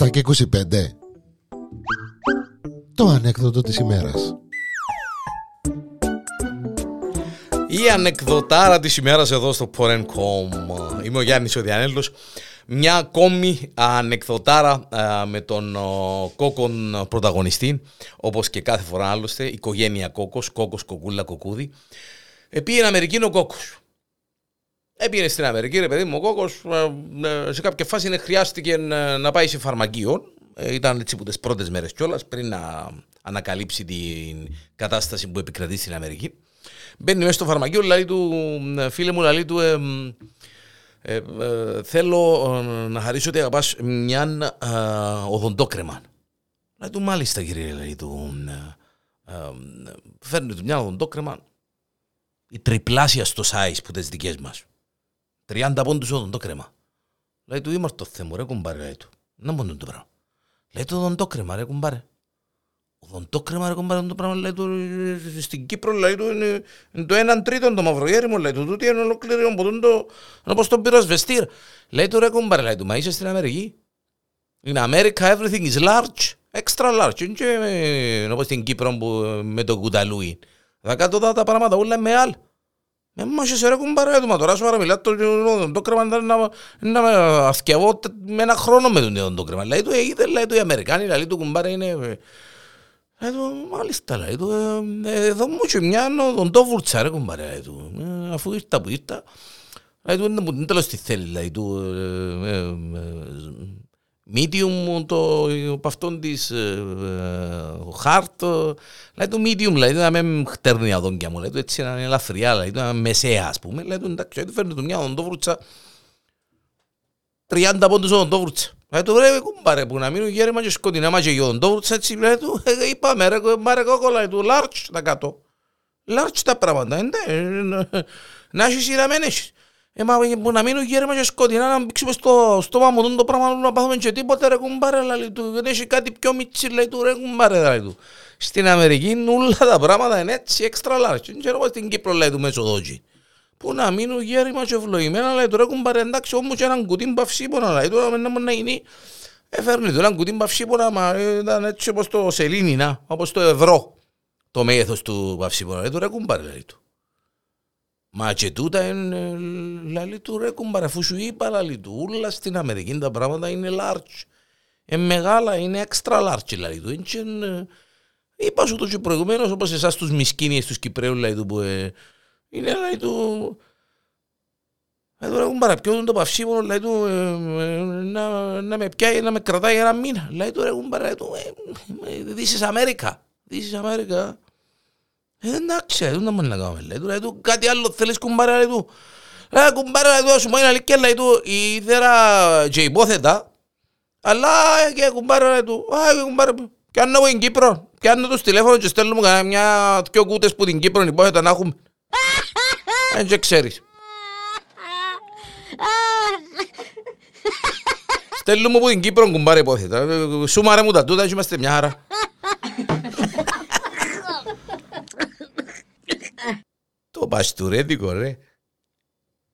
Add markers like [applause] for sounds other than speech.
7 και 25 Το ανέκδοτο της ημέρας Η ανεκδοτάρα της ημέρας εδώ στο Porencom Είμαι ο Γιάννης ο Διανέλος μια ακόμη ανεκδοτάρα με τον κόκκον πρωταγωνιστή, όπως και κάθε φορά άλλωστε, οικογένεια κόκκος, κόκκος, κοκούλα, κοκούδι. Επήγαινε Αμερική ο κόκκος. Έπαιρνε στην Αμερική, ρε παιδί μου, ο κόκκος σε κάποια φάση χρειάστηκε να πάει σε φαρμακείο. Ε, ήταν έτσι που τις πρώτες μέρες κιόλας πριν να ανακαλύψει την κατάσταση που επικρατεί στην Αμερική. Μπαίνει μέσα στο φαρμακείο, λέει του, φίλε μου, λέει του, ε, ε, ε, θέλω ε, να χαρίσω ότι αγαπάς μια ε, οδοντόκρεμα. Λέει του, μάλιστα κύριε, λέει του, φέρνει του μια οδοντόκρεμα η τριπλάσια στο size που τις δικές μας. 30 πόντους οδοντόκρεμα. Λέει του, είμαστε το θέμα, ρε κουμπάρε, λέει του. Να μόνο το πράγμα. Λέει του οδοντόκρεμα, ρε κουμπάρε. Οδοντόκρεμα, ρε κουμπάρε, το πράγμα, λέει του, στην Κύπρο, λέει του, είναι, είναι το έναν τρίτο το μαυρογέρι μου, λέει του, τούτο είναι ολόκληρο, από τον το, όπως τον πυροσβεστήρ. Λέει του, ρε κουμπάρε, λέει του, μα είσαι στην Αμερική. In America everything is large, extra large. Είναι και όπως στην Κύπρο που, με το κουταλούι. Θα κάτω τα πράγματα όλα με άλλα. Ε, μα σε ρε κουμπάρε, μα τώρα σου άρα μιλάτε το, το κρέμα να, να με αυκαιαβώ με ένα χρόνο με τον το κρέμα. Λέει του, έγινε, λέει του, οι Αμερικάνοι, λέει του κουμπάρε είναι... Λέει του, μάλιστα, λέει του, εδώ μου και μια τον το βουρτσα ρε κουμπάρε, λέει του, αφού ήρθα που ήρθα. Λέει του, είναι που τέλος τι θέλει, λέει του, medium το από αυτόν της χάρτ λέει του medium λέει να με χτέρνει αδόγκια μου λέει του έτσι είναι ελαφριά λέει του μεσαία ας πούμε λέει του εντάξει του φέρνει του μια οδοντόβρουτσα 30 πόντους οδοντόβρουτσα λέει του ρε κουμπάρε που να μείνουν γέρημα και σκοτεινά μα και η οδοντόβρουτσα έτσι λέει του είπαμε ρε κουμπάρε κόκο λέει του large τα κάτω large τα πράγματα να έχεις σειρά μεν έχεις ε, μα που να μείνουν γέρμα και σκοτεινά να μπήξουμε στο στόμα μου το πράγμα να πάθουμε και τίποτε ρε κουμπάρε λαλί του δεν έχει κάτι πιο μίτσι λέει του ρε κουμπάρε λαλί του. Στην Αμερική όλα τα πράγματα είναι έτσι έξτρα large. Δεν ξέρω στην Κύπρο λέει του μεσοδότσι που να μείνουν γέρμα και ευλογημένα λέει του ρε κουμπάρε εντάξει όμως και έναν κουτί παυσίπονα λέει του να μην να γίνει έφερνει του έναν κουτί παυσίπονα μα ήταν έτσι όπως το σελήνινα όπως το ευρώ το μέγεθος του παυσίπονα λέει του ρε κουμπάρε λέει του Μα και τούτα είναι λαλή του ρε κουμπάρα, αφού σου είπα λαλή του, όλα στην Αμερική τα πράγματα είναι large. Είναι μεγάλα, είναι extra large λαλή του. Είναι, είπα σου το και προηγουμένως, όπως εσάς τους μισκίνιες τους Κυπρέους λαλή του, που ε, είναι λαλή του... Εδώ ρε κουμπάρα, ποιο το παυσίμωνο, λαλή του, ε, ε, να, να με πιάει, να με κρατάει ένα μήνα. Λαλή του ρε κουμπάρα, λαλή του, this is America, this is America. Εντάξει, δεν θα να κάνουμε, λέει του, λέει του, κάτι άλλο θέλεις κουμπάρα, λέει του. Λέει κουμπάρα, λέει του, σου είναι αλήθεια, λέει του, ήθερα και υπόθετα, αλλά και κουμπάρα, λέει του, α, και κουμπάρα, πιάνω εγώ την Κύπρο, πιάνω τους τηλέφωνο και στέλνω μου κανένα μια δυο κούτες που την Κύπρο υπόθετα να έχουμε. Δεν [laughs] και ξέρεις. [laughs] Στέλνω μου που την Κύπρο κουμπάρα υπόθετα, σου μάρε μου τα τούτα και είμαστε μια χαρά. Το παστουρέτικο ρε.